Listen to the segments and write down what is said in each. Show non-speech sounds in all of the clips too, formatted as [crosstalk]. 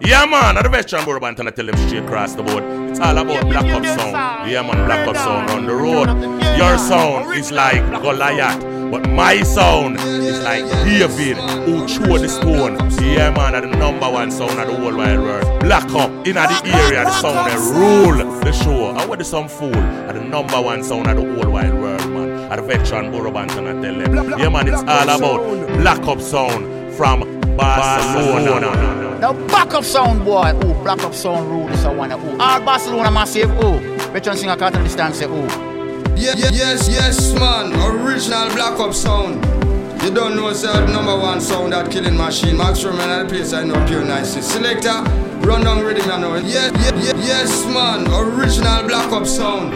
Yeah, man, at the veteran Bourbon and I tell them straight across the board. It's all about Black Up Sound. Yeah, man, Black Up Sound on the road. Your sound is like Goliath. But my sound is like David who threw the stone. Yeah, man, at the number one sound of the whole wide world. Black up in the area, the sound they rule the show. I want some fool at the number one sound of the whole wide world, man. At the veteran Bourbon and I tell them. Yeah, man, it's all about Black Up Sound from Barcelona. Now back up sound boy, oh, black up sound rule this I wanna oh. All Barcelona massive, oh. Veteran singer can't understand say oh. Yeah, yeah, yes, yes, man. Original black up sound. You don't know sir, the number one sound that killing machine. Max from another the place I know pure nice. Selector, run down rhythm you know. Yeah, yeah, yeah, yes, man. Original black up sound.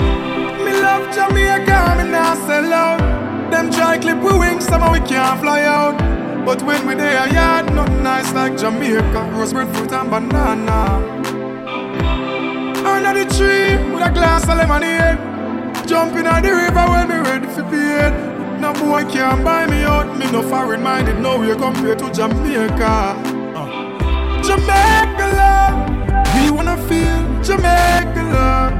Me love Jamaica, me not sell out. Them try clip we wings, somehow we can't fly out. But when we there, yard, nothing nice like Jamaica. Roseburn fruit and banana. Under the tree with a glass of lemonade. Jumping on the river when me ready for bed. No boy can buy me out. Me no foreign minded, no way compared to Jamaica. Uh. Jamaica love, we wanna feel Jamaica love.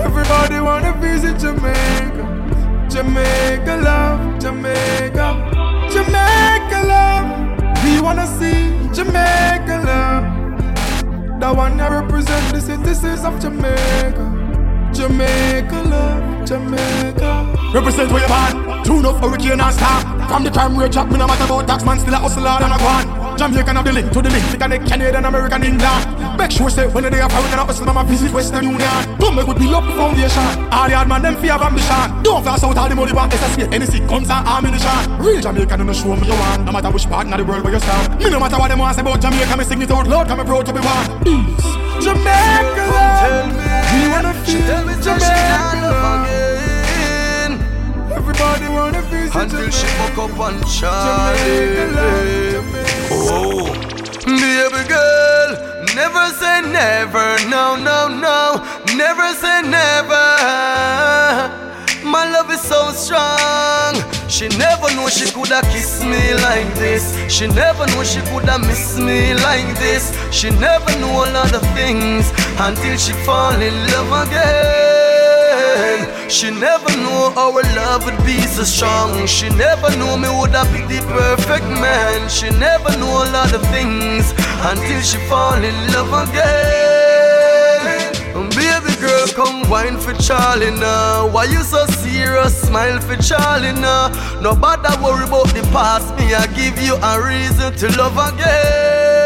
Everybody wanna visit Jamaica. Jamaica love, Jamaica. Jamaica love. We wanna see Jamaica love. The one that represent the citizens of Jamaica. Jamaica love, Jamaica. Represent where you born. Tune up hurricane and star. From the time we drop, me no matter about tax man, still a hustler and a gone. Jamaican have the link to the link, like a Canadian, American, England. Make sure say when the day of I hustle, mama visit Western Union. Don't make good build up foundation. All the hard man, them fear of ambition. Don't fast out all the money back, SSA, NC, guns and ammunition. Real Jamaican, no show me you want. No matter which part in the world where you stand. Me no matter what them want say about Jamaica, me sing it out loud, come proud to be one. Peace. Jamaica love. Tell me, we wanna feel tell me Jamaica love. Again. Everybody wanna visit Until she woke up and shine. Oh, baby girl, never say never, no, no, no, never say never. My love is so strong. She never knew she coulda kiss me like this. She never knew she coulda miss me like this. She never knew a lot of things until she fall in love again. She never knew our love would be so strong. She never knew me woulda be the perfect man. She never knew a lot of things until she fall in love again. Oh, baby girl, come wine for Charlie now. Why you so serious? Smile for Charlie now. Nobody worry about the past. Me, I give you a reason to love again.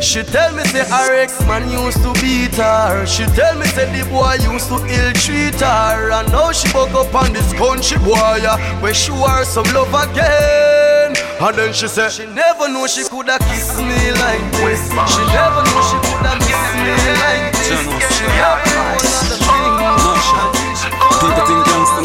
She tell me say ex man used to beat her. She tell me say the boy used to ill treat her. And now she woke up on this country boy, where she were some love again. And then she said she never knew she coulda kiss me like this. She never knew she coulda miss me like this. She never knew all of the things. People think gangsta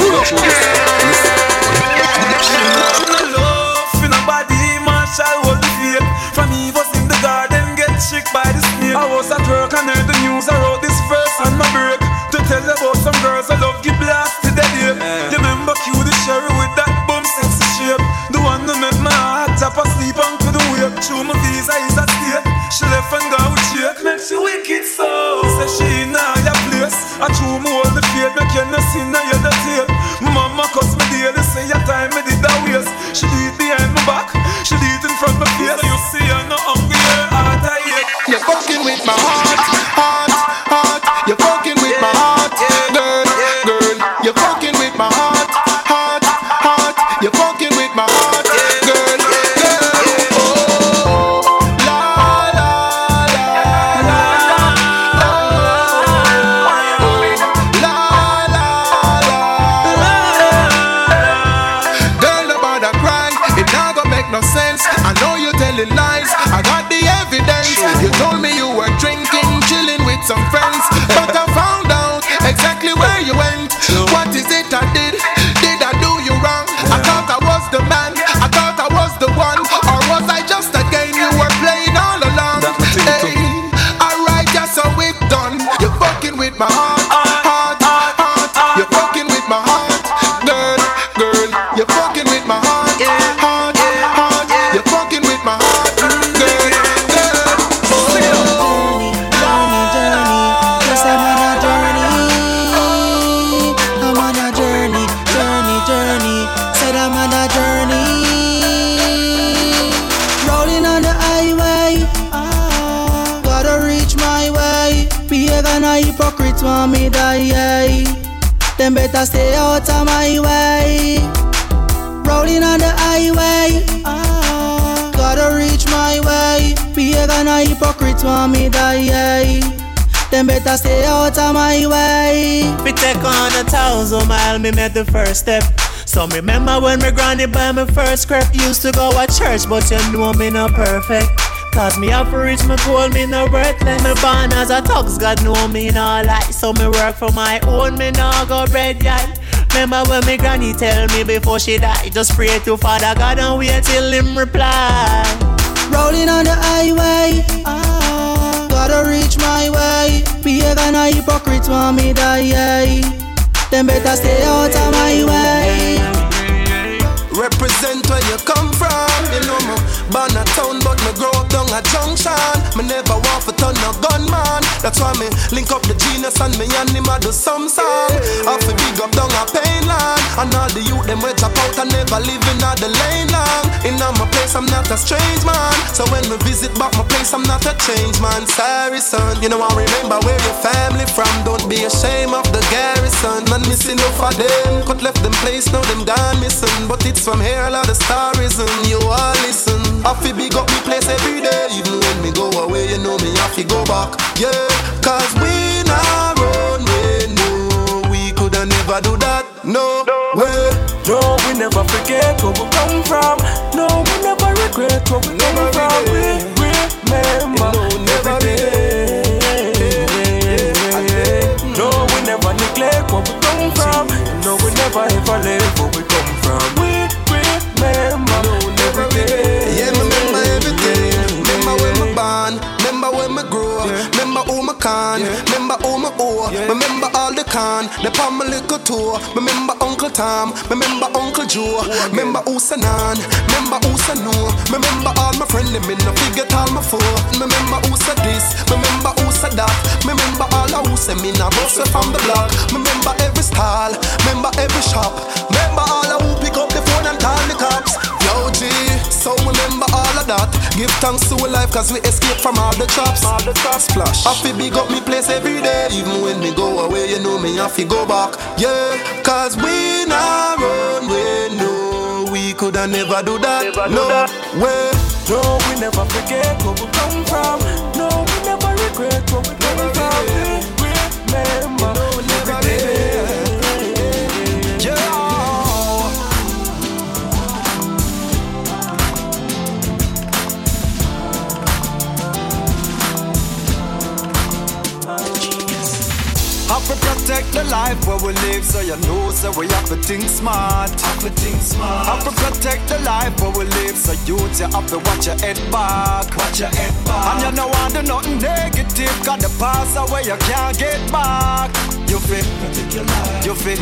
Pagan a hypocrite want me die. Them better stay out of my way. Rolling on the highway, ah, gotta reach my way. Pagan a hypocrite want me die. Them better stay out of my way. We take on a thousand mile, me made the first step. So remember when me granny buy my first crap Used to go to church, but you know me not perfect. Cause me have to reach my goal, me no worthless. Me born as a tux, God know me no lie. So me work for my own, me no go bread yet. Remember when me granny tell me before she die, just pray to Father God and wait till him reply. Rolling on the highway, ah, gotta reach my way. Pagan a hypocrite want me die. Them better stay out of my way. Represent where you come from, you know me Born a town but me grow up down a junction. Me never want to turn a gunman That's why me link up the genius and me and him a do some song. Have to big up down a pain land. And all the youth them we drop out and never living at the lane long. In my place I'm not a strange man. So when me visit back my place I'm not a change man. Sorry son, you know I remember where your family from. Don't be ashamed of the garrison. Man missing enough of them. Cut left them place now them gone missing. But it's from here, a lot of stories, and you all listen. I feel big up me place every day, even when me go away, you know me have to go back. Yeah, cause we not run, we know we coulda never do that. No, no way. No, we never forget where we come from. No, we never regret where we come from. We remember every day. No, we never neglect where we come from. No, we never ever leave where we come from. We the the on my little tour, remember Uncle Tom, remember Uncle Joe, remember who Sanan, remember who Sanu, remember all my friends, them in the figure all my four, remember who said this, remember who said that, remember all who say me now bust from the block, remember every style, remember every shop, remember all I who pick up the phone and call the cops. Yo, G, so remember all of that. Give thanks to a life cause we escape from all the traps. All the traps splash. Feel big up me place every day. Even when me go away, you know me, I feel go back. Yeah, cause we not run, we know we coulda never do that. Never do no that. way. No, we never forget where we come from. No, we never regret where we come from. We remember To protect the life where we live, so you know, so we have to think smart. Have to think smart. Have to protect the life where we live, so you you have to watch your head back. Watch your head back. And you know want do nothing negative, got the past away you can't get back. You fit, protect your life. You fit,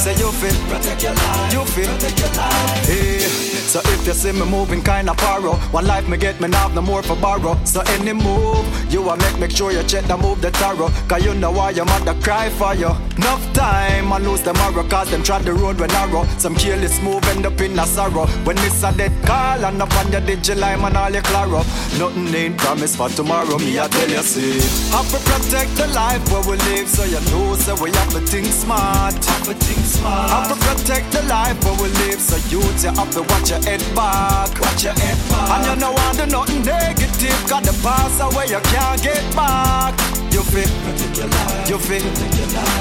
say you fit, protect your life. You fit, protect your life. Hey, so if you see me moving kinda paro, oh, one life me get me now have no more for borrow. So any move you a make, make sure you check the move the tarot. Cause you know why your mother cry for you. Enough time I lose tomorrow cause them try the road when narrow. Some careless move end up in a sorrow. When it's a dead call and up on your digital and all you clear up. Nothing ain't promised for tomorrow, me I tell you see. Have to protect the life where we live so you know so we have to think smart. Have to think smart. Have to protect the life where we live so you you have to watch your head back. Watch your head back. And you know want do nothing negative got the past away you can't get back. You fit, protect your life. You fit.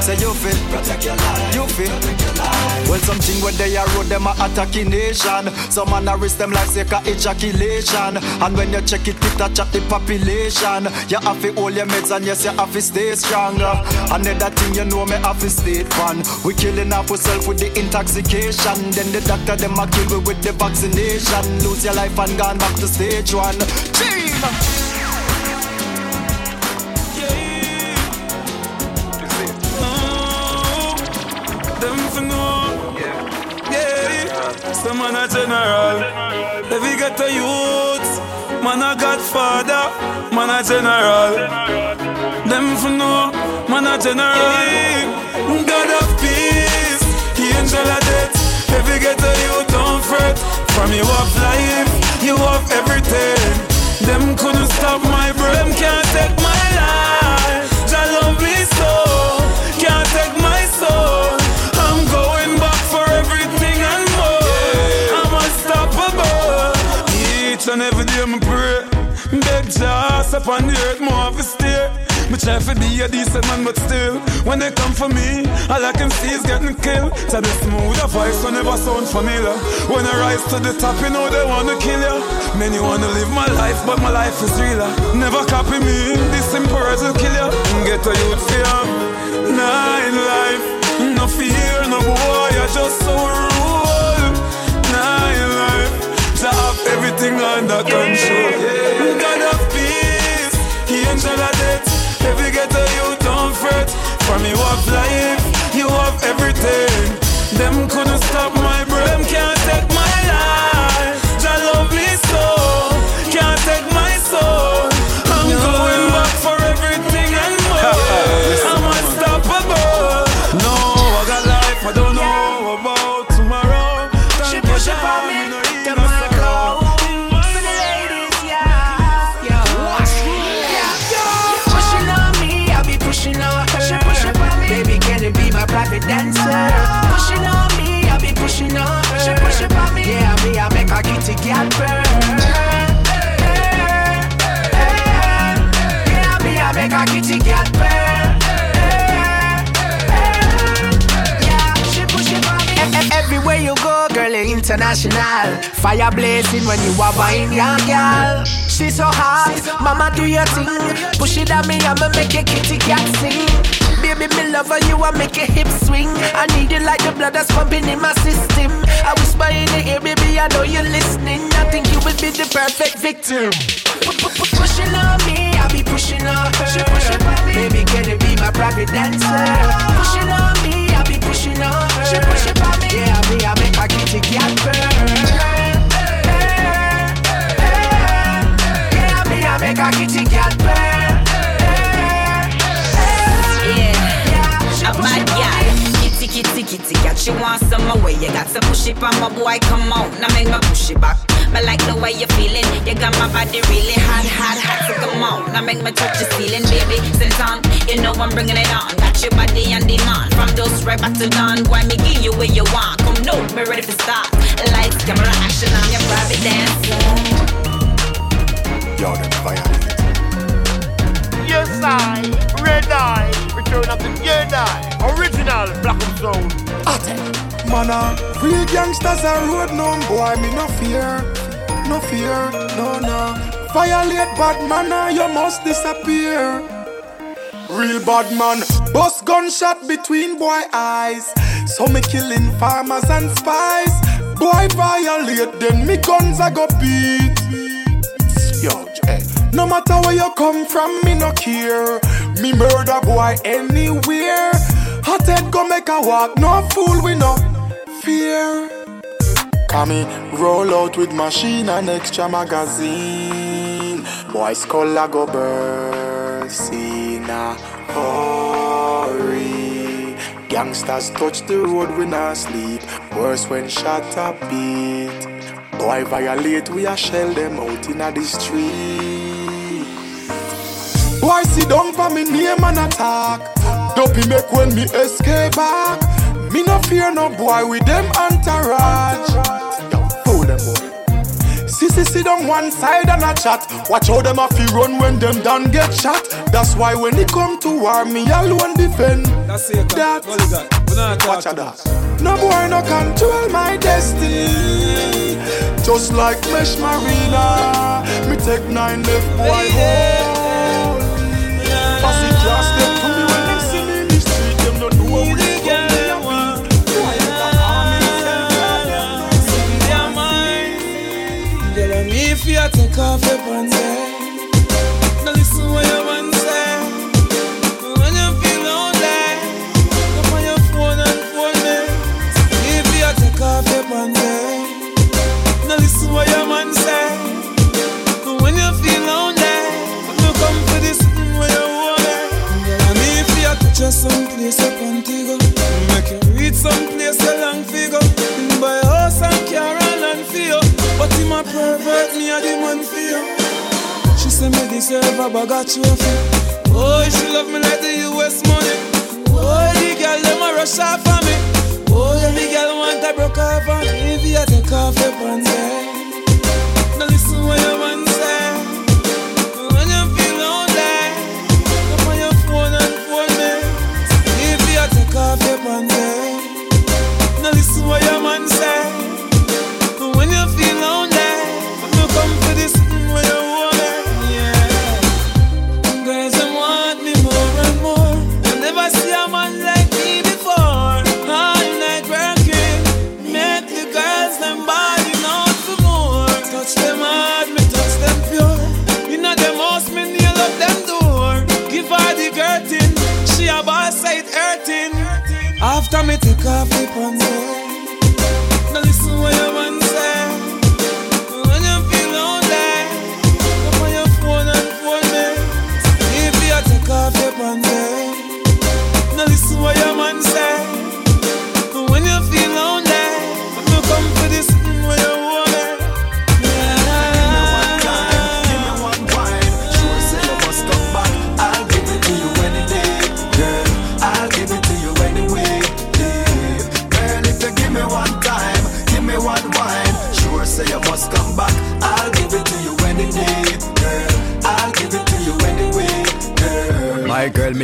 Say you fit, protect your life. You fit. Well, something when they are road them a attacking nation. Some man a risk them like a ejaculation. And when you check it, it chat the population. You have to hold your meds and yes, you have to stay strong. Another thing you know me have to stay fun. We killing ourselves with the intoxication. Then the doctor them a kill we with the vaccination. Lose your life and gone back to stage one. Team. Man a general. You get a youth, man a godfather, man a general. Them for know, man a general. God of peace, He angel of death. You get a youth, don't fret. From you have life, you have everything. Them couldn't stop my them can't take my me pray. Beg just upon the earth, more of a stay. Me try to be a decent man, but still, when they come for me, all I can see is getting killed. To the smooth a voice will never sound familiar. When I rise to the top, you know they wanna kill you. Many wanna live my life, but my life is realer. Never copy me, this simple will kill you. Get a youth fear. Nine life, life, you have everything. Them couldn't international. Fire blazing when you are buying your girl. She so hot, mama do your thing. Push it on me, I'ma make your kitty cat sing. Baby, me love you I make your hips swing. I need it like the blood that's pumping in my system. I whisper in the ear, baby, I know you're listening. I think you would be the perfect victim. Pushing on me, I be pushing on her. She pushing on me. Baby, can you be my private dancer? Pushing on me, pushing on her. She pushing on me. Yeah, me, I make my kitty cat burn. Yeah, me, I make her kitty cat burn. Yeah, a bad gal. Kitty, kitty, kitty cat. She wants some away. You got to push it on my boy. Come out, now make me push it back. Me like the way you're feeling. You got my body really hot, hot, hot. So come on, now make me touch your ceiling, baby. Sit on, you know I'm bringing it on. Got your body on demand. From those right back to dawn. Boy, me give you what you want. Come no, me ready for start. Lights, camera, action. I'm your private dancer. Yo, them violate. Yes, I, Red Eye, return of the Red Eye, original Black Up Sound. Man, uh, real gangsters are road no boy, me no fear, no fear, no no. Violate bad man, uh, you must disappear. Real bad man, bust gunshot between boy eyes. So me killing farmers and spies. Boy violate, then me guns I go beat. Yo, eh. No matter where you come from, me no care. Me murder boy anywhere. Hot head go make a walk, no fool we no fear. Come me roll out with machine and extra magazine. Boy skull a go burst in a hurry. Gangsters touch the road when I sleep. Worse when shot a beat. Boy violate we a shell them out in a the street. Boy sit down for me name and attack. Dopey make when me escape back. Me no fear no boy with them entourage. Yo, fool them boy. Sissy sit on one side and a chat. Watch how them a fi run when them done get shot. That's why when it come to war, me alone defend. That's it, that. Watch out that. No boy no control my destiny. Just like Mesh Marina, me take nine left boy home.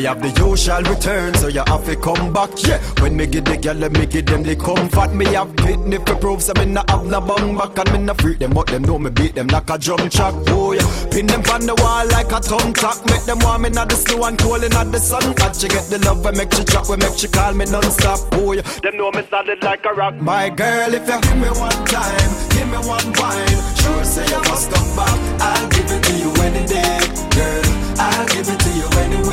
Have the usual return, so you have to come back. Yeah, when me give the girl, let me give them the comfort. Me have kidney for proof, so me not have no bung back, and me not freak them, but them know me beat them like a drum track. Oh yeah, pin them on the wall like a thumb tack. Make them warm in the snow and cold in the sun. Catch you get the love, we make you drop, we make you call me non-stop. Oh yeah, them know me solid like a rock. My girl, if you give me one time, give me one wine. Sure, say you must come back. I'll give it to you any day, girl. I'll give it to you anyway.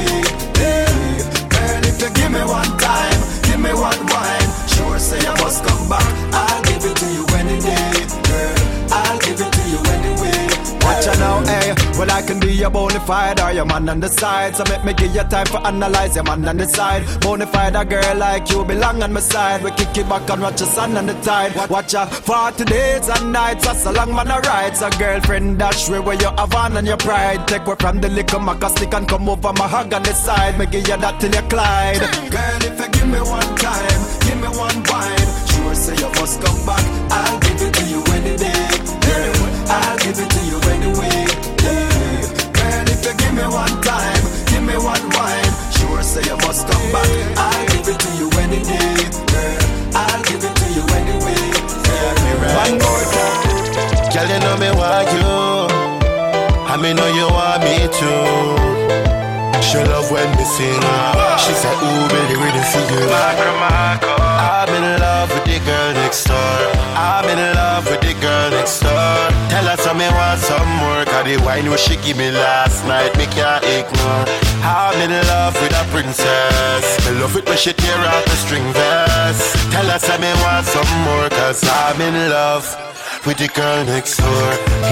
Say you must come back. I'll give it to you any day, girl. I'll give it to you anyway. Watch out now, hey. Well, I can be a bona fide or your man on the side. So make me give you time for analyze your man on the side. Bona fide a girl like you belong on my side. We kick it back and watch the sun and the tide. Watch out for days and nights. That's a long man a ride. So girlfriend dash way where you have on and your pride. Take away from the liquor, maca stick and come over my hug on the side. Make give you that till you Clyde. Girl, if you give me one time, one wine. Sure, say you must come back. I'll give it to you any day. Girl, I'll give it to you anyway. Yeah. Girl, if you give me one time, give me one wine. Sure, say you must come back. I'll give it to you any day. Girl, I'll give it to you anyway. Yeah. One more time. Girl, you know me want you. I me know you want me too. She love when me sing. She said, Ooh, baby, ready for you. The wine what she give me last night, me can't ignore. I'm in love with a princess. Me love it when she tear out the string vest. Tell her some me want some more. Cause I'm in love with the girl next door.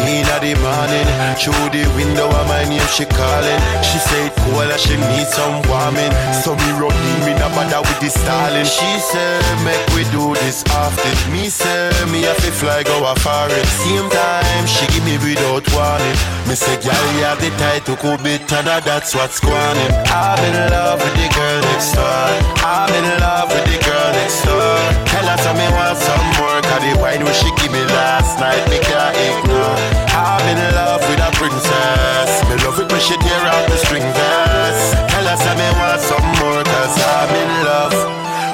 In the morning, through the window of my name, she calling. She said, cool, and she need some warming. So me running, me no bother with the stalling. She said, make we do this often. Me say, me have to fly go a. Same time, she give me without warning. Me say, girl, you have the title, could be tada, that's what's on. I'm in love with the girl next door. I'm in love with the girl next door. Tell her some me want some more, cause the wine when she give last night, me can't ignore. I'm in love with a princess. Me love it when she tear out the string vest. Tell her some me want some more, cause I'm in love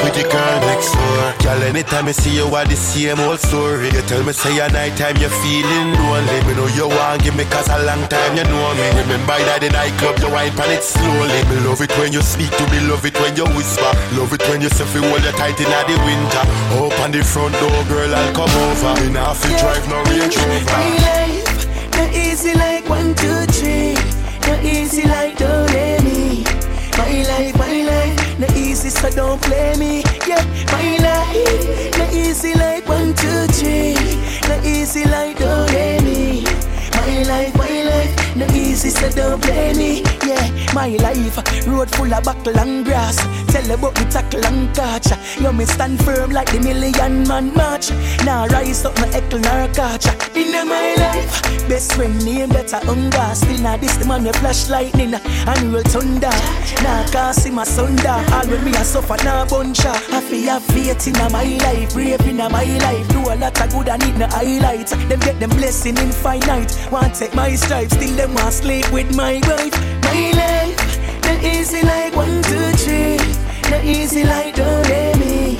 with the girl next door. Girl, anytime I see you, I the same old story. You tell me say at night time you're feeling lonely. Me know you want give me cause a long time you know me. Remember that the nightclub you wine pan it slowly. Me love it when you speak to me, love it when you whisper. Love it when you say fi hold you tight in the winter. Open the front door, girl, I'll come over. Me nah fi drive no Range Rover. My life, not easy like one, two, three. Not easy like don't let me. My life, my so don't play me. Yeah, my life, not easy like one, two, three. Not easy like don't let me. My life, easy, so don't play me. Yeah, my life, road full of buckle and grass. Tell about me tackle and catch. You me stand firm like the million man march. Now rise up my eckle nor catch. In my life, best friend name better hunger. Still not this the man with flash lightning and roll thunder. Now can't see my sunder. All when me a suffer now buncha. I feel have faith in my life, brave in my life. Do a lot of good and need no highlights. Them get them blessing infinite. Want take my stripes, still them want sleep with my wife. My life, not easy like one, two, three. Not easy like don't let me.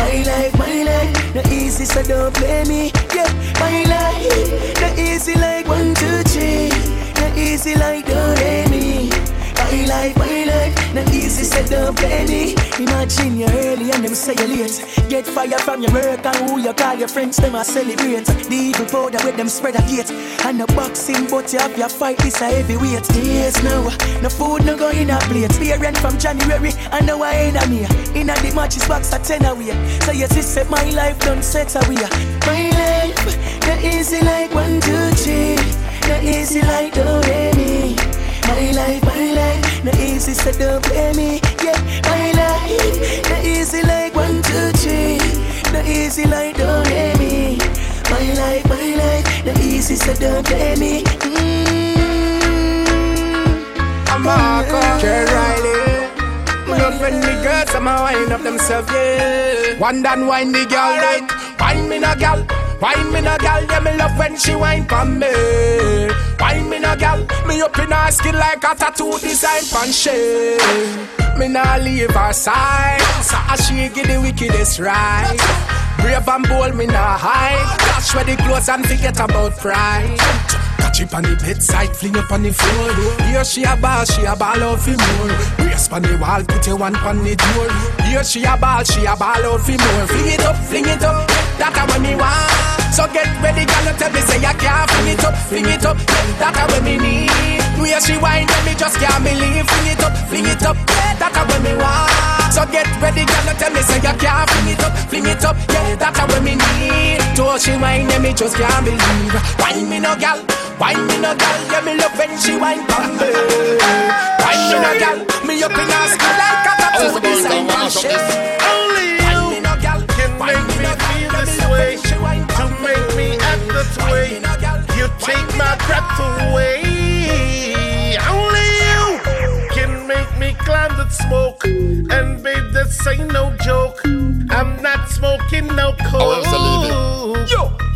My life, my life, not easy so don't play me. Yeah, my life, not easy like one, two, three. Not easy like don't let me. My life, my life, not easy don't play me. Imagine you early and them say you late. Get fire from your work and who you call your friends, them a celebrate. The evil powder with them spread a gate. And the boxing, but you have your fight, this a heavyweight. Yes, now, no food, no go in a plate. Parent from January, and now I ain't a me. In a the matches box at 10 away. So you just set my life done set away. My life, not easy like one, two, three. Not easy like do me. My life, my life, not easy, so don't blame me. Yeah, my life, not easy like one, two, three. Not easy like do me. My life, my life, not easy, so don't blame me. Mm-hmm. I'm Marco, Jerry Riley. Love when the girls I'm a wind up themselves, yeah. One done wine the girl, right? Wine me no girl, wine me no girl. Yeah, me love when she wine for me. Wine me no girl, me up in her skin like a tattoo design pan she. Me nah leave her side, so she give the wickedest ride. Brave and bold, me nah hide. Dash where the clothes and forget about pride. It on the bedside, fling up on the floor. Here she a ball, she a ball out for more. Brace on the wall, put your one on the door. Here she a ball, she a ball out for more. Fling it up, fling it up, that a what me want. So get ready, girl, tell me say I can't fling it up, fling it up, that a what me need. Where she whine, me just can't believe. Fling it up, fling it up, that a what me want. So get ready, girl, tell me say I can't fling it up, fling it up, yeah, that a what me need. To she whine, let me just can't believe. Whine me no gal. Wine me no gal, yeah me love when she wine for me. Wine me no gal, me up in her skin like a tattoo design and shit. Only you can make me feel this way, to make me act this way. You take my breath away. Only you can make me climb the smoke, and babe, this ain't no joke. I'm not smoking no coke. Yo.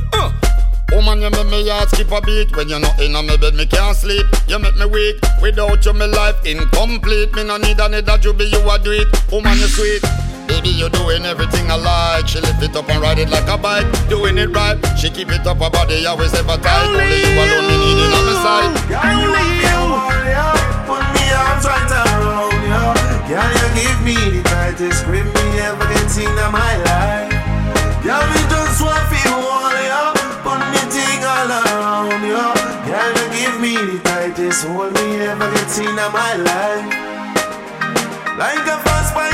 Woman, you make me heart skip a beat. When you're not in on my bed, me can't sleep. You make me weak Without you, my life incomplete. Me no need another juby, you be you a do it. Woman, you sweet. Baby, you're doing everything I like. She lift it up and ride it like a bike. Doing it right. She keep it up, her body always ever tight. Only, you alone, me needing on my side. Only you. Put me arms right around you Girl, you give me the tightest grip me ever get seen in my life. Girl, you. Girl, you give me the tightest hold me ever get seen in my life. Like a fast bike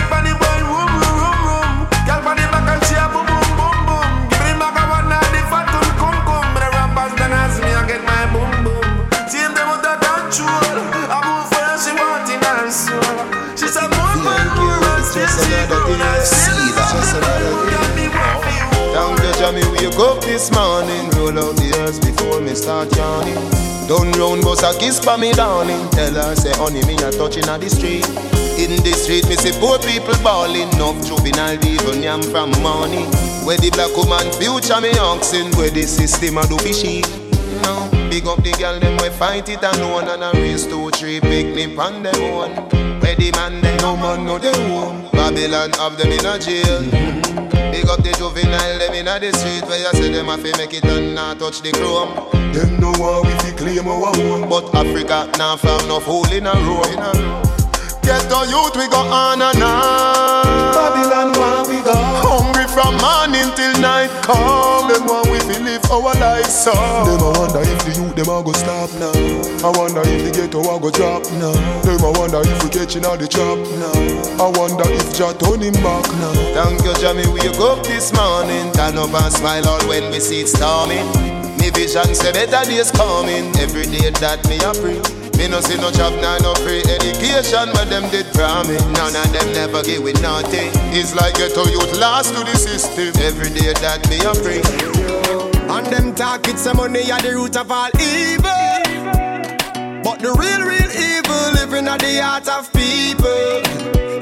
this morning. Roll out the earth before me start yawning. Done round, bust a kiss for me, darling. Tell her, say, honey, me a touching at the street. In the street, me see poor people balling. Enough juvenile even yam from money. Where the black woman future me oxen. Where the system a do be shit. No, big up the girl them we fight it alone and a race two three picnic on them one. Where the man they no man no they home. Babylon have them in a jail. Big up the juvenile them in a the street where you say them have to make it and not touch the chrome. Them no want we fi claim our own, but Africa now found enough hole in a row. In. Get the youth we go on and on. Babylon want we go hungry from morning till night come. Them want we fi live our lives so. Them a wonder if the youth them a go stop now. I wonder if the ghetto a go drop now. Them a wonder if we catching all the trap now. I wonder if Jah turn him back now. Thank you, Jamie. We wake up this morning, turn up and smile out when we see it storming. Me vision say better days coming. Every day that me a pray. Me no see no job, nah, no free education, but them did promise. None of them never give with nothing. It's like ghetto youth lost to the system. Every day that me a pray. And them talk it's some money at the root of all evil. But the real, real evil living at the heart of people.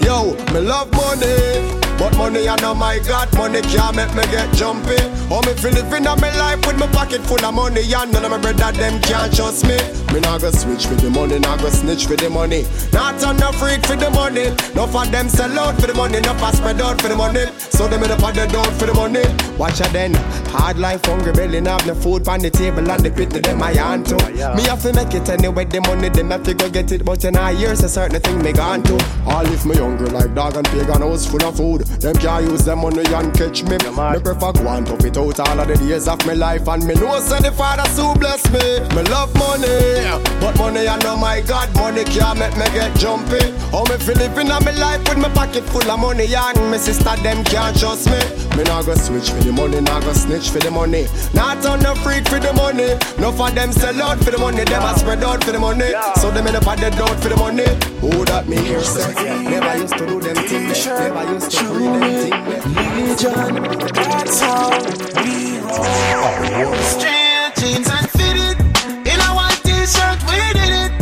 Yo, me love money. But money I know my God, money can't make me get jumpy. Oh, me feel living on my life with my pocket full of money and none of my brother them can't trust me. Me not nah go switch for the money, nah go snitch for the money. Not on no freak for the money. No for them sell out for the money, no for spread out for the money. So them in the pot they out for the money. Watch out then. Hard life, hungry belly, have no food on the table and the pit to them I want to. Me have to make it anyway. The money them have to go get it, but in a years a certain thing me gone to. All if me hungry like dog and pagan house full of food. Them can't use them money and catch me. Me prefer go and tough it out all of the days of my life and me know say the father so bless me. Me love money, but money I know my God money can't make me get jumpy. How me feel living on my life with my pocket full of money and my sister them can't trust me. Me nah go switch for the money, nah go snitch for the money. Not on the freak for the money. No for them sell out for the money, them a spread out for the money. So them in the pot dead out for the money. Who that me hear say? Never used to do them things. Never used to do them things. Religion, that's how we roll. Straight jeans and fitted. In a white t-shirt, we did it.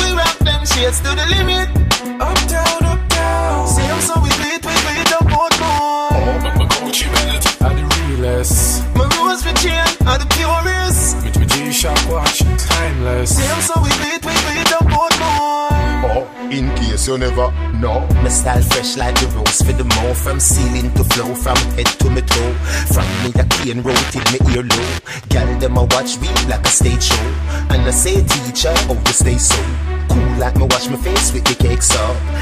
We rock them shades to the limit. Up down, up down. See them so we bleed, we bleed up both more. My Gucci belt are the realest. My rose with chain are the purest. With my G-Shock watch, timeless. See them so we bleed, we bleed in case you never know. My style fresh like the rose for the mouth From ceiling to flow, from head to my toe From me a cane road till me ear low Girl them a watch me like a stage show And I say teacher, oh you stay so Cool like me wash my face with the cake so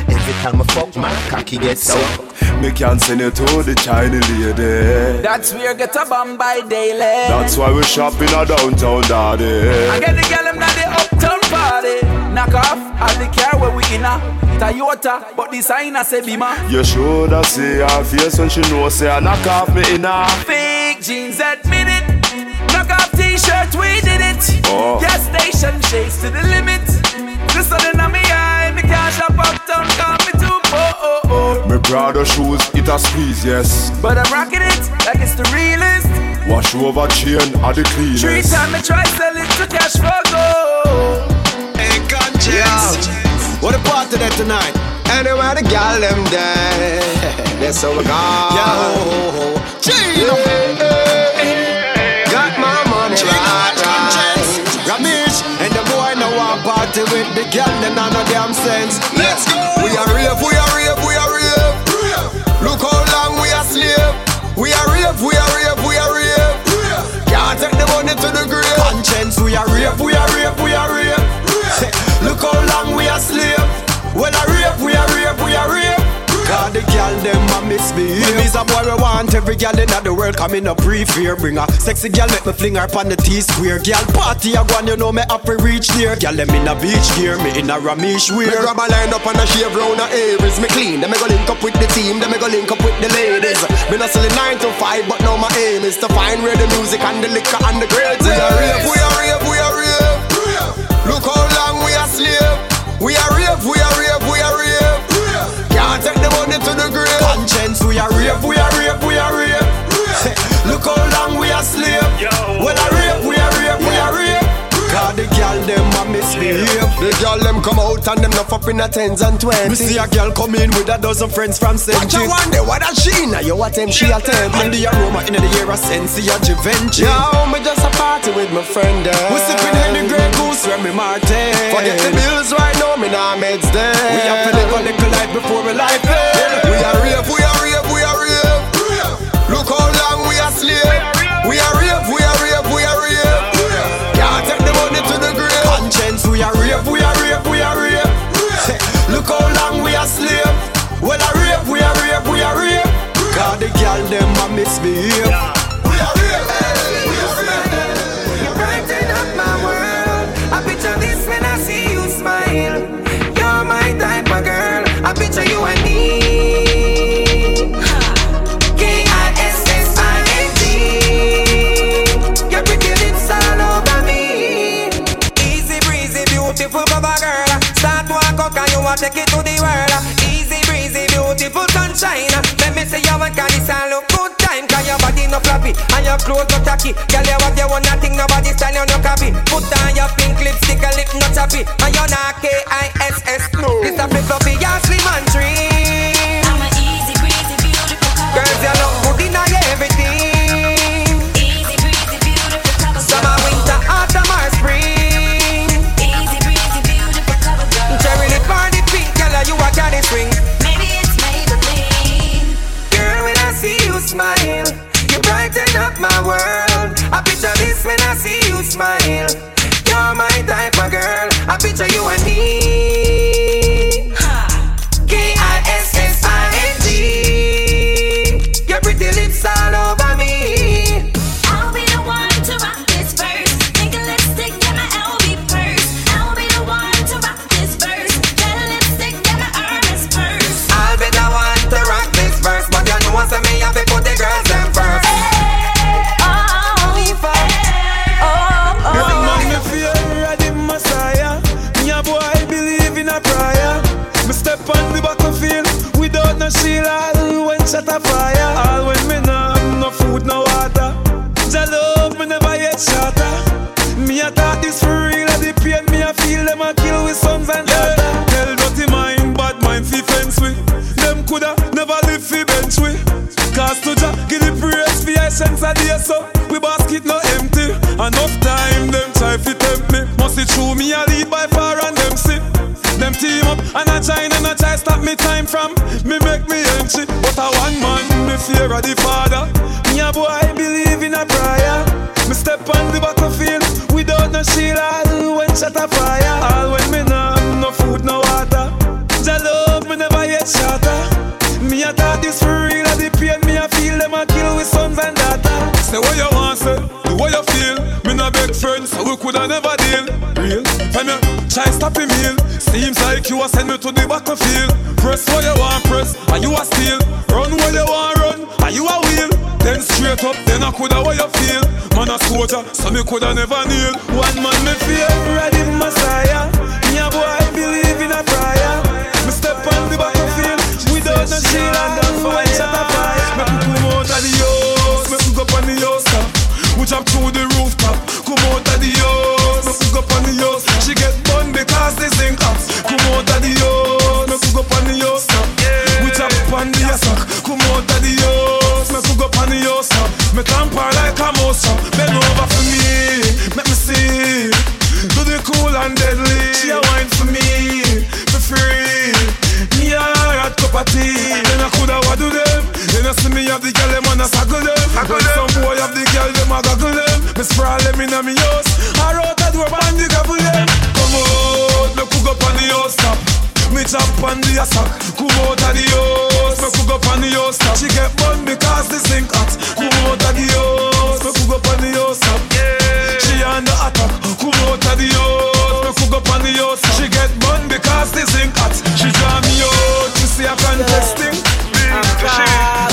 Every time I fuck my cocky gets up Me can't send you to the China lady. That's where you get a bomb by daily. That's why we shop in a downtown daddy. I get the girl them at the uptown party. Knock off all the care where we in It's a Toyota, but the sign a say Bima. You should have see her face when she know say I knock off me in her. Fake jeans, admit it. Knock off t-shirt, we did it. Oh. Gas station shakes to the limit. The sun in my eye, me can't shop uptown, call me too oh oh oh. Me Prada shoes, it a squeeze, yes. But I'm rocking it like it's the realest. Wash over chain are the cleanest. Three times me try sell it to cash for gold. Conscience. What a party there tonight. Anywhere the gal them there. That's how we go. Yo, Gino. Got my money right, right. Ramesh and the boy now want party with the gal. Them not no damn sense. Let's go. We are rave, we are rave, we are rave. Look how long we are slave. We are rave, we are rave, we are rave. Can't take the money to the grave. Conscience, we are rave, we are rave, we are rave. Look how long we are slave. Well, I rave, we are rave, we are rave. Cause the girl them a misbehave. Me is a boy we want every girl in the world coming up pre-fear Bring a sexy girl make me fling her pon the T-square Girl party a on you know me up reach there. Girl them in a beach gear, me in a Ramesh wear. Me grab a line up and a shave round her Aries Me clean, then me go link up with the team Then me go link up with the ladies. Me not selling 9 to 5 but now my aim is to find where the music and the liquor and the grades We are rave, we are rave, we are rave. Look how long we are slave. We are rave, we are rave, we are rave. Can't take the money to the grave. Conscience, we are rave, we are rave, we are rave. [laughs] Look how long we are slave. Well I rave, we are rave, we are rave Cause the girl them a misbehave The girl them come out and them not up in a tens and twenties. Me see a girl come in with a dozen friends from St. Watch her one day, what a she now you attempt she attempt And the aroma in the air a sense a Givenchy Yo, me just a party with my friend there We sipping Henny Grey Goose where me Martin. Forget the bills right now, me nah meds there. We have to live a little life before we life end We are rave, we are rave, we are rave. Look how long we are slave We are rave, we are your clothes no tacky. Girl, you have your one thing, nobody style you no copy. Put on your pink lipstick, a lip no choppy. And you're not K-I-S-S. No. This a flip floppy, your slim and trim. a fire All when me nah have no food, no water. Jah love me never yet shatter Me a thought this for real and the pain me a feel Them a kill with sons and yeah. daughter Tell dirty mind, bad mind fi fence we. Them coulda never live fi bench we. Cause to Jah give the praise fi I sense a day so We basket no empty. Enough time them try fi tempt me. Must it true me a lead by far and them see. Them team up and I try and I try stop me time from empty. But a one man, me fear of the father. Me a boy I believe in a prayer. Me step on the battlefield without no shield. All when shot a fire. All when me nah no food, no water. Jah love me never yet shatter. Me a thought this for real, the pain me a feel them a kill with sons and daughters. Say what you want, say, do what you feel. Me no beg friends, so we coulda never deal. Real, when me try stop him heal. You a send me to the battlefield. Press what you want, press, and you a steal. Run what you want, run, and you a wheel. Then straight up, then I coulda what you feel. Man a soldier, so me coulda never kneel. One man me fear, ready Messiah. Me have the girl them I saggle them. When some boy have the girl them I goggle them. Me sprawl them inna me house. I wrote a door and the gobble them. Come out, me cook up on the house top. Me chop on the ass Come out of the house, me cook up on the house top. She get bun because the sink hot. Come out of the house, me cook up on the house top. She on the attack. Come out of the house, me cook up on the house. She get bun because the zinc hot. She draw me out, she see a contesting. She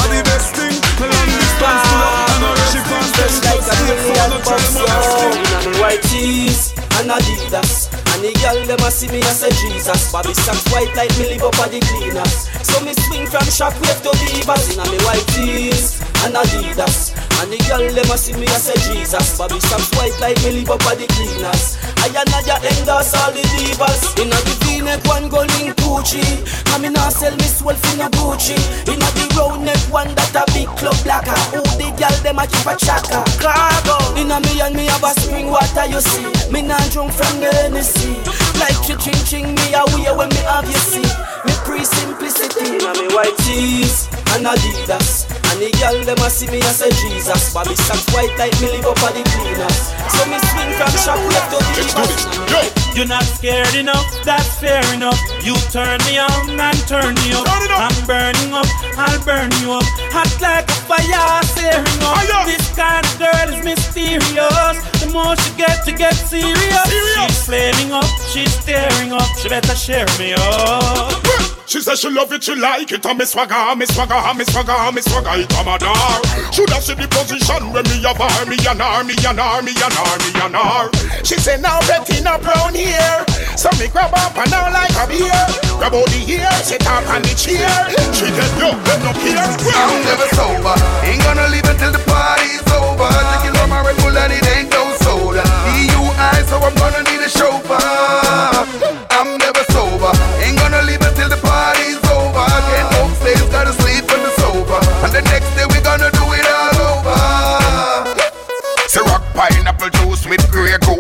contest. like a million bucks. Inna me white tees and Adidas. And the girl them a see me and say Jesus. Bobby socks white like me live up at the cleaners. So me swing from shockwave to divas. Inna me white tees and Adidas. And the girl them a see me and say Jesus. Bobby socks white like me live up at the cleaners. I and Nadia endorse all the divas. Inna the V-neck one go link Gucci. And me nah sell me soul for no Gucci. Inna the round neck one that a big club blacker. Who the girl them a keep a chaka. Cargo. Inna me and me have a spring water you see. Me nah drunk from the Hennessy. Like you ching ching me away when me have you see. Me pre simplicity. Inna me white tees and Adidas. And the girl them a see me and say Jesus. Bobby socks white like me live up at the cleaners. So me swing from shop left to divas. You're not scared enough, that's fair enough. You turn me on and turn me up. I'm burning up, I'll burn you up. Hot like a fire, searing up. This kind of girl is mysterious. The more she gets, she gets serious. She's flaming up, she's staring up. She better share me up. She says she love it, she like it, and me swagger, me swagger, me swagger, me swagger, it a madar. Shoulda see the position where me have her, me and her, me and her, me and her, me and her. She say now Betty not brown here, so me grab up and down like a beer. Grab out the ear, sit up on the chair. She get yo, them no care. I'm never sober. Ain't gonna leave until the party's over. Drinking on my Red Bull and it ain't no soda. DUI, so I'm gonna need a chauffeur.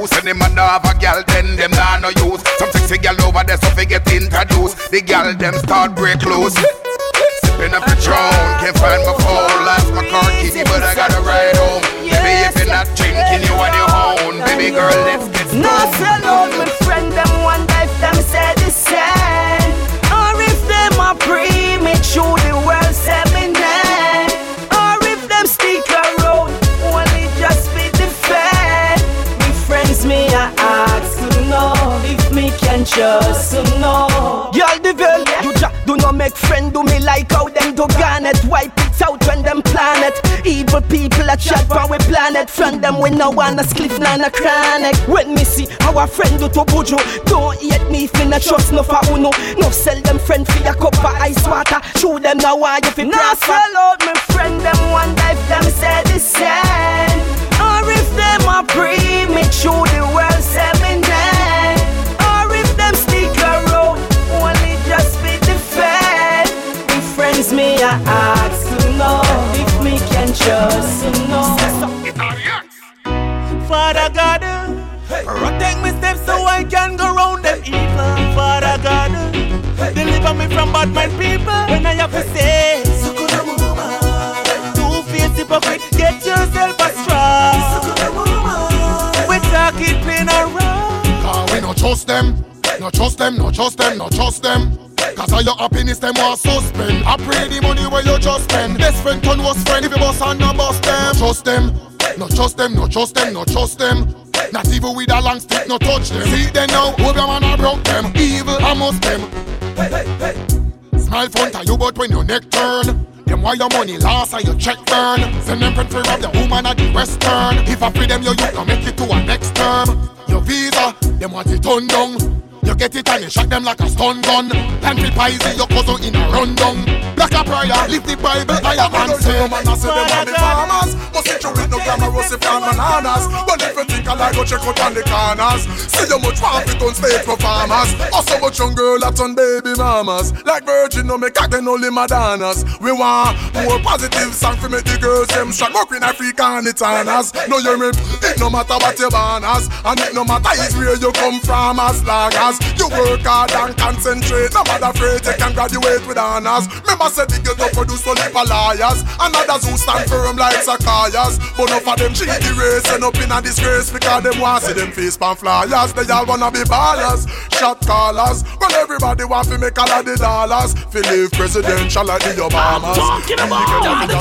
Grey goose And them a have a gal then them nah no use. Some sexy gal over there so fi get introduced The gal them start break loose. Sipping up Patron, can't find my phone. Lost my car key but I gotta ride home. Baby if you're not drinking you on your own. Baby girl let's trust to know Girl, the girl, you just do not make friend do me like how them do garnet. Wipe it out when them planet. Evil people a chat for we planet. Friend them we no wanna spliff nana chronic. When me see our friend do to bujo, don't hate me me not trust no for uno. No sell them friend for a cup of ice water. Show them now why you fi Now sell out my friend them one if them say the same Or if them a pre me through the world say Me me I ask to know if me can trust to know Father God, protect me steps so I can hang around them evil. Father God, deliver me from bad mind people. When I have to say, two face hypocrite, get yourself a straw. We talking plain and wrong. Cause we no trust them, no trust them, no trust them, no trust them. Cause your happiness them want suspend. I pray the money where you just spend. Best friend turn was friend if you boss and no bust them. Trust them, no trust them, no trust them, no trust them. Not even with a long stick, no touch them. See them now, hope your man I broke them. Evil, I must them. Smile front of you, but when your neck turn. Them why your money lost and your check burn. Send them friend free rob the woman at the western. If I free them, your youth can make it to a next term. Your visa, them want it turned down. You get it and you shot them like a stun gun. For pies your cousin in a rundown. Black a prayer, lift the Bible higher and say. Man, I say them want the farmers. Must it you with no glamorous if and bananas. But if you think I like, go check out on the corners. See you much it on stage performers. Also much young girl that on baby mamas. Like Virgin, no make again only Madanas. We want more positive song for make the girls them strong. More Queen Africa and it's on us. No you me, it no matter what you banners. And it no matter is where you come from as long as you work hard and concentrate. No matter afraid you can graduate with honors. Remember said the girl produce only for liars. And others who stand firm like Zacchaeus. But enough of them cheat the race and up in a disgrace because them want to see them face pan flyers. They all wanna be ballers, shot callers. But everybody want to make all of the dollars. Feel live presidential like the Obamas. Talking about the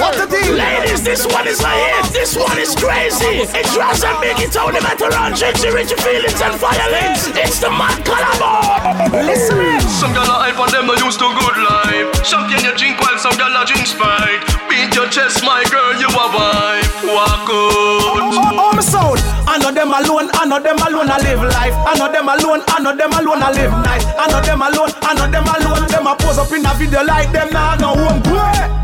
What the deal? Ladies, this one is my hit. This one is crazy. It drives and make it all the veteran. Jiggy, rich feelings and violence. It's the mad collabo. Listen in. Some gyal hype on them, I used to good life. Champagne you drink while some gyal a drink Sprite. Beat your chest, my girl, you a wife. Walk out. Oh, my sound. I know them alone, I know them alone, I live life. I know them alone, I know them alone, I live nice. I know them alone, I know them alone, them a pose up in a video like them now no home.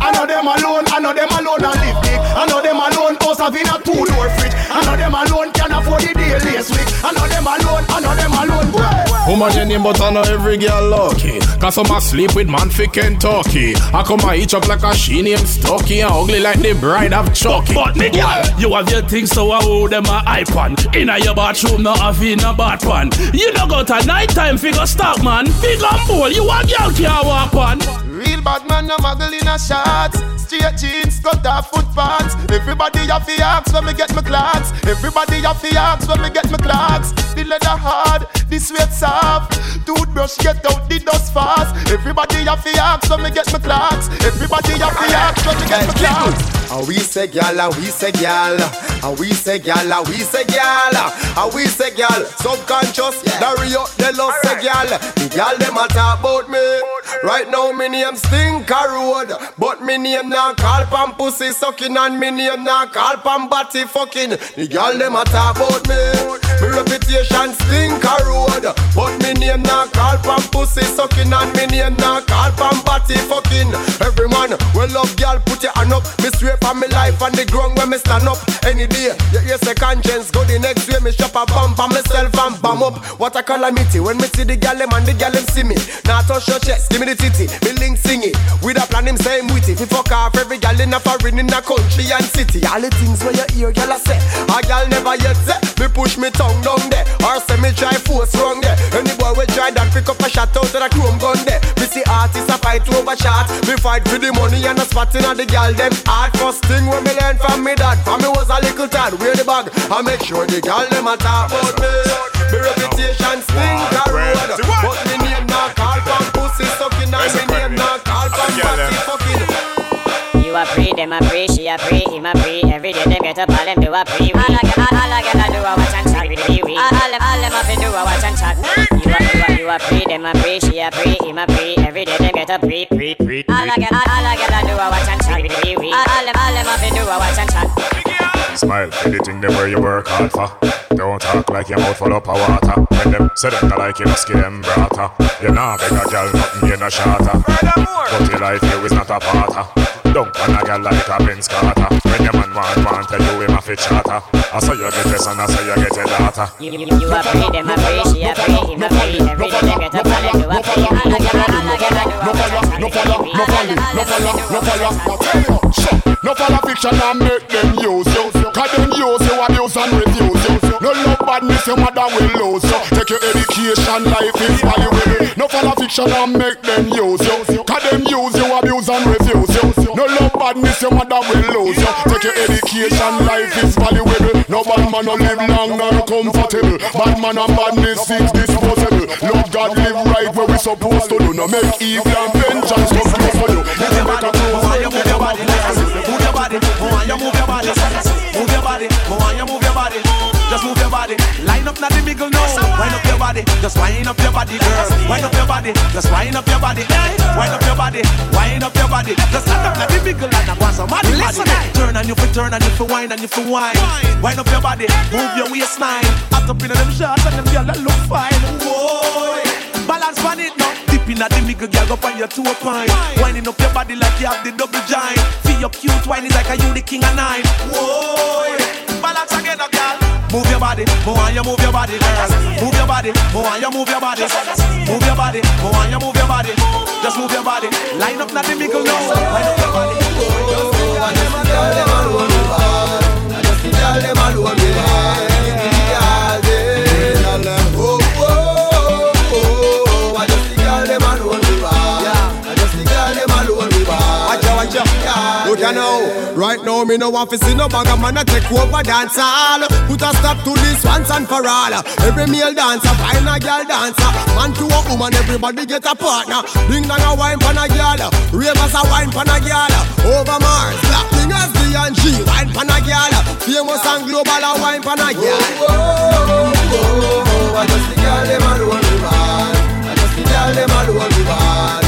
I know them alone, I know them alone, I live big. I know them alone, house have in a two door fridge. I know them alone, can afford the daily week. I know them alone, I know them alone. boy. Woman Jenny, but I know every girl lucky. Cause I'm sleep with man fi Kentucky. I come a each up like a she named Stucky and ugly like the bride of Chucky. But me girl, you have your things so I hold them a hype on. Inna your bathroom, no have in a bath pan. You no go to night time, figure stop man. Big and bold, you a girl can't walk on. Real bad man, no muggle in a shots. Straight jeans, cut off foot pants. Everybody have the axe when me get my clocks. Everybody have the axe when me get my clocks. The leather hard, the sweat soft. Toothbrush get out the dust fast. Everybody have the axe when me get my clocks. Everybody have the axe when me get my clocks. And we say gal, and we say gal, and we say gal, and we say gal, and we say gal. Subconscious, Dario, they love say gal. The gal them a talk about me. Right now me name Stinker Road, but me name now call pam pussy sucking, and me name now call pam body fucking. The gal them a talk about me. Me reputation Stinker Road, but me name now call pam pussy sucking, and me name now call pam body fucking. Every man, well love gal, put your hand up. Me swear for me life on the ground when me stand up. Any day, you hear say conscience go the next way. Me shop a bump on myself and bam up. What a calamity when me see the gal them and the gal them see me. Now touch your chest, give me the titty. Me link sing it. With a plan him same witty. Fi fuck off every gal in a foreign in a country and city. All the things where you hear gal a say. A gal never yet say. Me push me tongue down there. Or say me try force wrong there. Any boy we try that pick up a shot out of the chrome gun there. Me see artists a fight over shot. Me fight for the money and a spot in the gal them hard First thing when me learn from me dad From me was a little tad, wear the bag I make sure the gal them a talk about me Me reputation stink a road But me name not call from pussy sucking And me name not call from party You a free, them a free, she a free, him a free. Every day them get up, all them do a free. All I get, all I get, I do a watch and chat with the wee All them, all them to do a watch and chat. You a, you a, you a free, them a free, she a free, him a free. Every day them get up, free, free, free All I get, all, I get, I do a watch and chat with the wee All them, all them to do a watch and chat Smile for the thing them where you work hard for. Don't talk like your mouth full up of water. When them say them not like you, no skin them brata. You nah beg a girl, nothing you no shatter. But your life you is not a parter. Don't want a girl like a Benz Carter. When your man want, want tell you him a fit charter. I saw you get this and I saw you get a daughter. You, you, you a free, them a free, she a free, him a free Every day them get up, all them do a free All I get, all I get, I do a watch and chat No follow, no follow, no follow, no follow. Now tell you, shut. No follow fiction and make them use you. Abuse and refuse you. No love badness your mother will lose you. Take your education, life is valuable. No follow fiction and make them use you. Cause them use you, badness your mother will lose you. Take your education, life is valuable. No bad man no live long nor comfortable. Bad man and badness is disposable. Love God live right where we supposed to do. No make evil and vengeance come close for you. If you make a move, you move your body. Move your body, move your body. Move your body, move your body. Just move your body. Line up now the middle now. Wind up your body. Just wind up your body, girl. Wind up your body. Just wind up your body. Wind up your body. Wind up your body. Just stand up now the middle and I want somebody body. Turn and you fi turn and you fi wine and you fi wine. Wind up your body. Move your waistline. Hot up in them shorts and them girl that look fine. Boy, balance on it now. Dip in at the middle, girl, go on your two pine. Winding up your body like you have the double giant. Feel your cute wine is like a you the king of nine. Whoa, balance again, girl. Move your body, move on, you move your body, girl. Move your body, move on, you move your body. Move your body, move on, you move your body. Just move your body. Line up, not the middle, no. Line up your body. Girl, them alone, yeah. Girl, out. Look at now. Right now, me no want to see no of man a take over dance hall. Put a stop to this once and for all. Every male dancer, find a girl dancer. Man to a woman, everybody get a partner. Ding dong a wine pan a girl. Ravers a wine pan a girl. Overmars, black as D and G, wine pan a girl. Famous and global a wine pan a girl. Oh, oh, oh, oh, I just the girl them alone we want. I just the girl them want. Give me the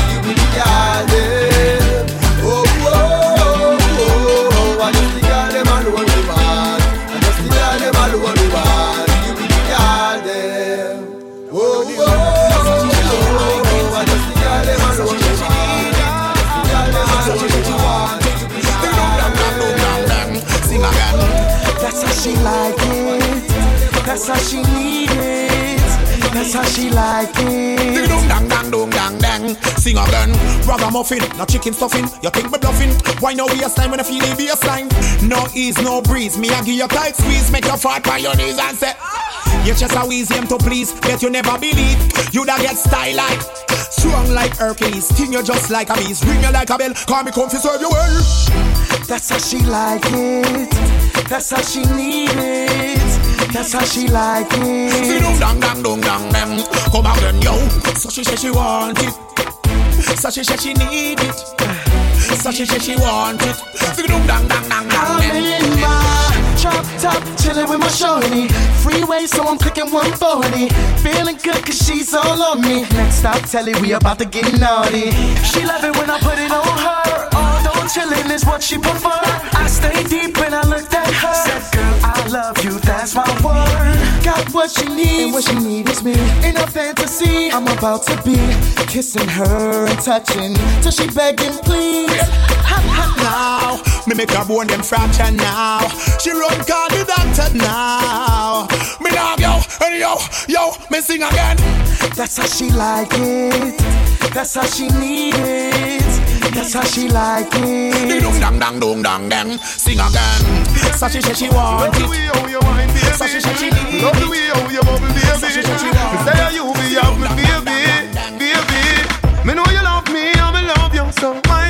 That's how she need it. That's how she like it. Ding dong dang dong dang dang. Sing again. Ragamuffin, no chicken stuffing. You think me bluffing? Why no waistline when I feel the baseline? No ease, no breeze. Me I give you tight squeeze, make you fart by your knees and say. You just a wheeze him to please, bet you never believe. You da get style like strong like Hercules. Sting you just like a beast, ring you like a bell. Call me come fi serve you well. That's how she like it. That's how she need it. That's how she like it. dong dang dang dong dang dang. Come out then yo. So she say she want it. So she say she need it. So she say she want it. Ding dong dang dang dang I'm in my drop top, chilling with my shorty. Freeway, so I'm clicking 140. Feeling good cause she's all on me. Next stop, Telly, we about to get naughty. She love it when I put it on her. Although chilling is what she prefer. I stay deep and I looked at her. Said, girl, I love you, that's my word. Got what she needs, and what she needs is me. In a fantasy, I'm about to be kissing her and touching till she begging, please. Ha, ha, now. Me make her bone them fracture now. She run call the doctor now. Me dog yo, and yo, yo, me sing again. That's how she like it. That's how she need it. That's how she like it. dong dang dang dong dang dang. Sing again. So she say she want it. So she say she need Love the it. way how you bubble, baby. So she say she want it. Say how you be have me, baby, baby. Me know you love me, me love you so. Wine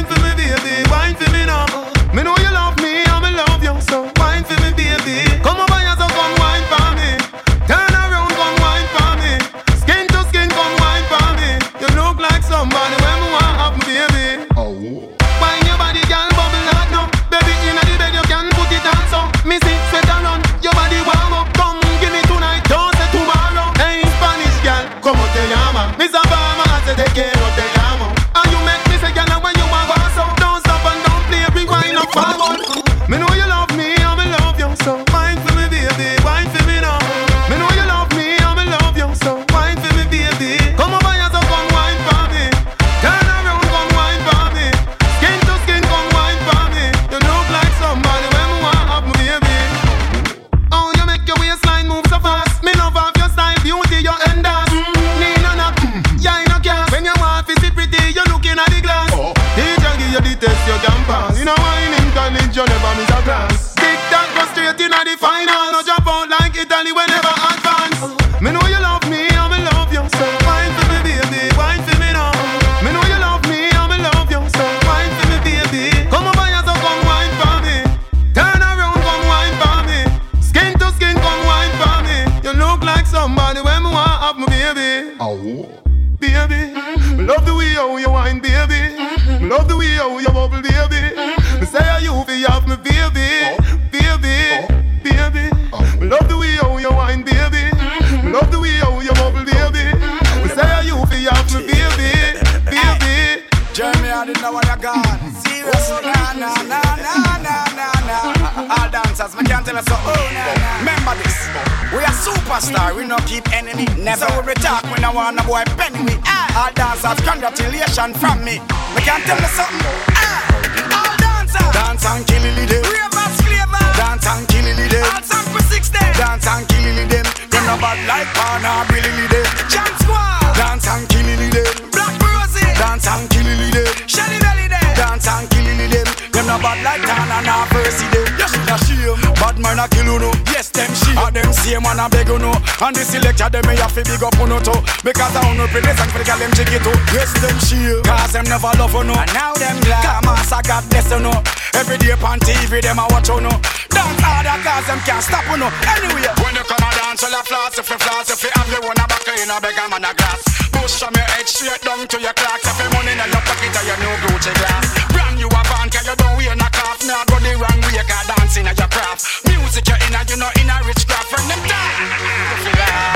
them. And same man a beg you no. And the selector them me have to big up on you too. Because I wanna play this for the girl them it too. Yes, them shame. Cause them never love you no. And now them glad. Come on, so God bless you no. Every day on TV them a watch you no. Dance harder cause them can't stop you no. Anyway. When you come a dance, all a floss, if you floss, if you have the one a back in a beg man a glass. Push from your head straight down to your clocks. If you money in your pocket, or your new Gucci glass. Brand you a van, cause you don't wear no calf. Now go the wrong way, cause dancing at your craft. Music you in a, you know in a rich craft. From them down.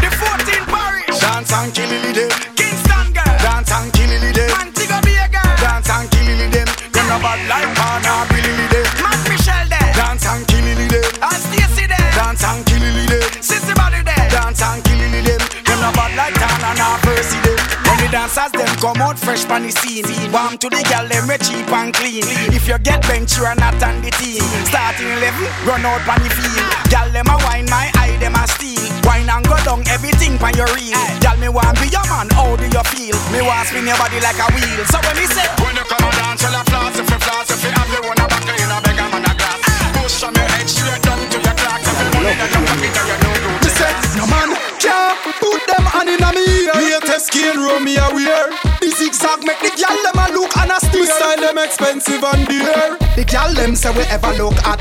The 14 parish. Dance and kill it, them. Kingston girl. Dance and kill it, them. Bay girl. Dance and kill it, them. Them no bad like Pana, Billy them. Mad Michelle there. Dance and kill it, them. And Stacy there. Dance and kill it, them. Sissy Body there. Dance and kill it, them. Them no bad like Tana, na Percy them. Dancers them come out fresh pon the scene Warm to the girl them we cheap and clean If you get bench you are not on the team Starting 11, run out pon the field. Girl them a wine, my eye them a steal. Wine and go down, everything pon your reel. Girl me want be your man, how do you feel? Me want spin your body like a wheel. So when me say When you come a dance, all a floss, if you floss, if you have the one a back no man can't put them on in a me ear. Latest skin roll me a wear. The zigzag make the gyal them a look and a steer. We style them expensive and dear. The gyal them say we ever look at.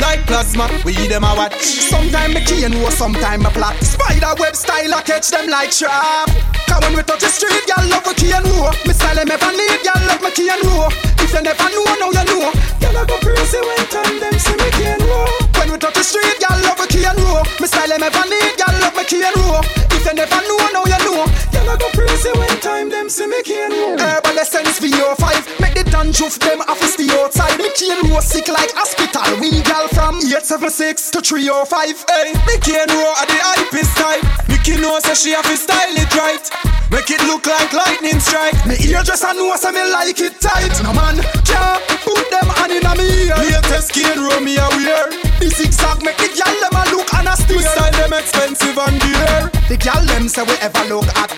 Like plasma, we them a watch. Sometime me key and sometime me plot. Spider web style, I catch them like trap. Cause when we touch the street, gyal love we key and war. Me style them ever need, gyal love me key and war. If you never know, now you know. Gyal a go crazy when time them see me key and war. When we touch the street, gyal love we key and war. Me style them ever need, gyal love me key and war. If you never know, now you know. Gyal a go crazy when time them see me key and war. Herbal essence VO5, make the dandruff them off stay outside. Me key and war sick like hospital. We gyal from 876 to 305. Hey, me key and war at the hypest type. Mickey know say she have to style it right. Make it look like lightning strike. Me hairdresser know say me like it tight. No man can't put them hand in a me ear. Latest skin roll me a wear. The zigzag make the gyal them a look and a steer. We style them expensive and dear. The gyal them say we ever look at.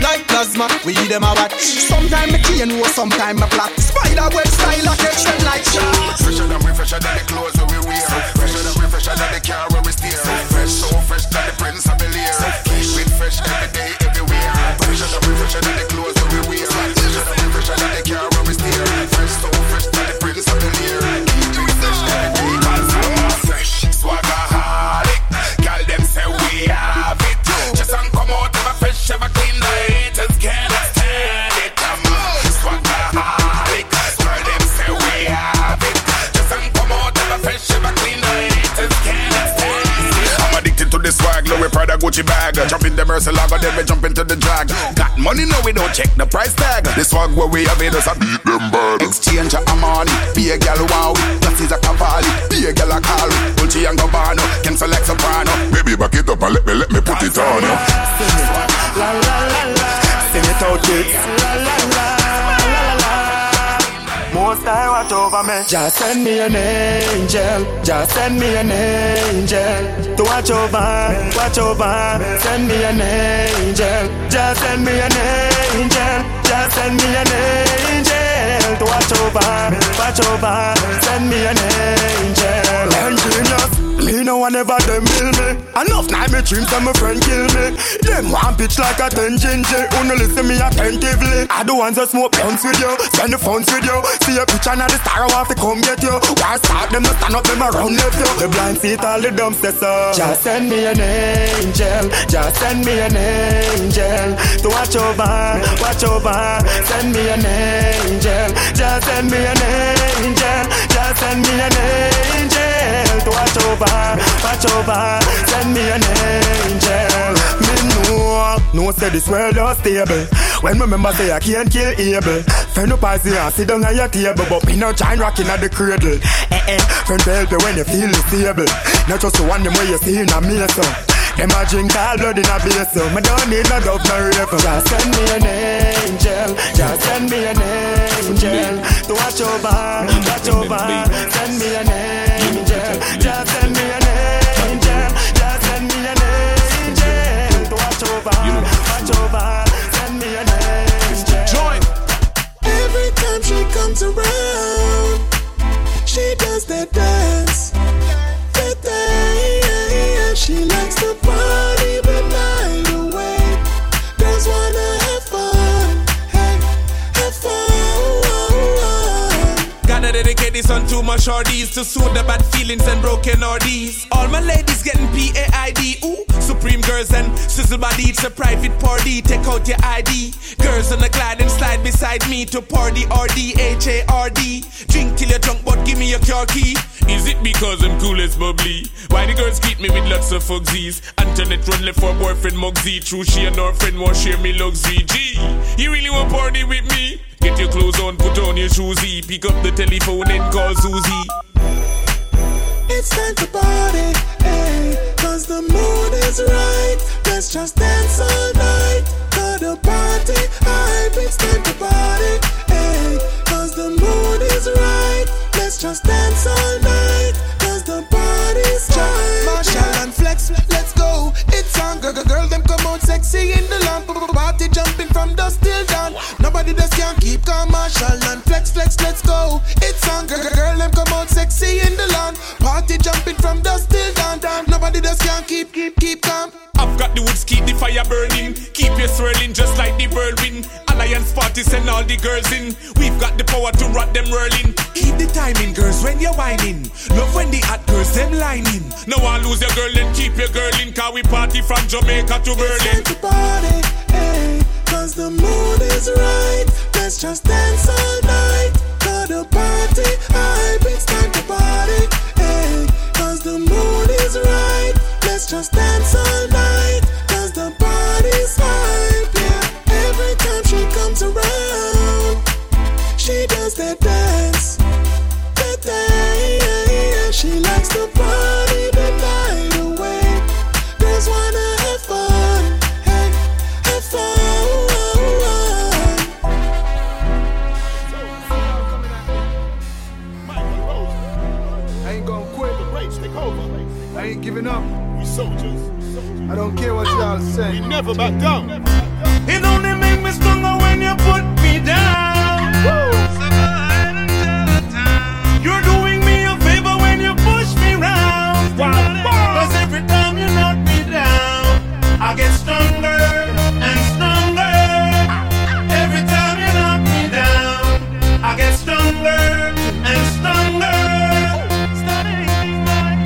Like plasma, we them a watch. Sometime me key and war, sometime me plot. Spider web style, I catch them like shot. Fresher than we fresher than the clothes that we wear. Fresher than we fresher than the car where we steer. Fresh, so fresh than the prince of Bel Air. Keep it fresh every day, everywhere. Fresher than we fresher than the Louis Prada Gucci bag. Jump in the Murcielago, then we jump into the drag. Got money, no we don't check the price tag. This swag where we have it, us a beat them bad. Exchange a money, be a gal wow. Glasses a Cavalli, be a gal a call. Dolce and Gabbana, can select soprano. Baby, back it up and let me let me put it on. La la la la. Sing it out, kids. La la. Most I watch over me. Just send me an angel. Just send me an angel to watch over, watch over. Send me an angel. Just send me an angel. Just send me an angel to watch over, watch over. Send me an angel. One ever them will me. Enough night me dreams and my friend kill me. Them one pitch like a ten ginger. No listen me attentively. I the ones that smoke blunts with you, spend the funds with you. See a picture now the star I want to come get you. Why start them to stand up them around left you. The blind seat all the dumb so. Just send me an angel, just send me an angel to watch over, watch over. Send me an angel, just send me an angel, just send me an angel to watch over, watch over. Send me an angel. Me know, no say this world not stable. When remember say I can't kill Abel. Friend up as and sit down at your table, but me no giant rocking at the cradle. Eh eh, friend help you when you feel stable. Not just the one them way you see in a me so. Them a drink all blood in a beer, me don't need no dove no rape. Just send me an angel, just send me an angel to watch over, watch over. Send me an angel, around, she does that dance. Dedicate this one to soothe the bad feelings and broken ordies. All my ladies getting P-A-I-D. Ooh, supreme girls and sizzle body. It's a private party. Take out your ID. Girls on the glide and slide beside me to party R-D-H-A-R-D. Drink till you're drunk, but give me your car key. Is it because I'm cool as bubbly? Why the girls keep me with lots of fugsies? Antoinette run left for boyfriend Mugsy. True, she and her friend want share me luxury. G, you really want party with me? Get your clothes on, put on your shoesy. Pick up the telephone and call Susie. It's time to party, hey, cause the mood is right. Let's just dance all night. To the party hype, it's time to party, hey, cause the mood is right. Let's just dance all night. Cause the party's hype. Marshall and Flex, let's go. It's on, girl, girl, girl, them come out sexy in the lamp. Party jumping from dusk till dawn. Nobody just can keep calm. Marshall and Flex, Flex, let's go. It's on, girl, girl, girl, them come out sexy in the land. Party jumping from dusk till dawn. Nobody just can keep, keep, keep calm. I've got the woods, keep the fire burning. Keep you swirling just like the whirlwind. Alliance party send all the girls in. We've got the power to rock them whirling. Keep the timing, girls, when you're whining. Love when the hot girls them lining. No one lose your girl, then keep your girl in. Cause we party from Jamaica to Berlin. It's time to party, hey, cause the mood is right. Let's just dance all night. To the party hype, it's time to party, hey, cause the mood is right. Let's just dance all night. I don't care what y'all say. We never back down. It only make me stronger when you put me down. Woo. You're doing me a favor when you push me round. Cause every time you knock me down, I get stronger and stronger. Every time you knock me down, I get stronger and stronger.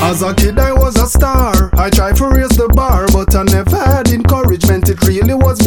As a kid, I was a star. Encouragement. It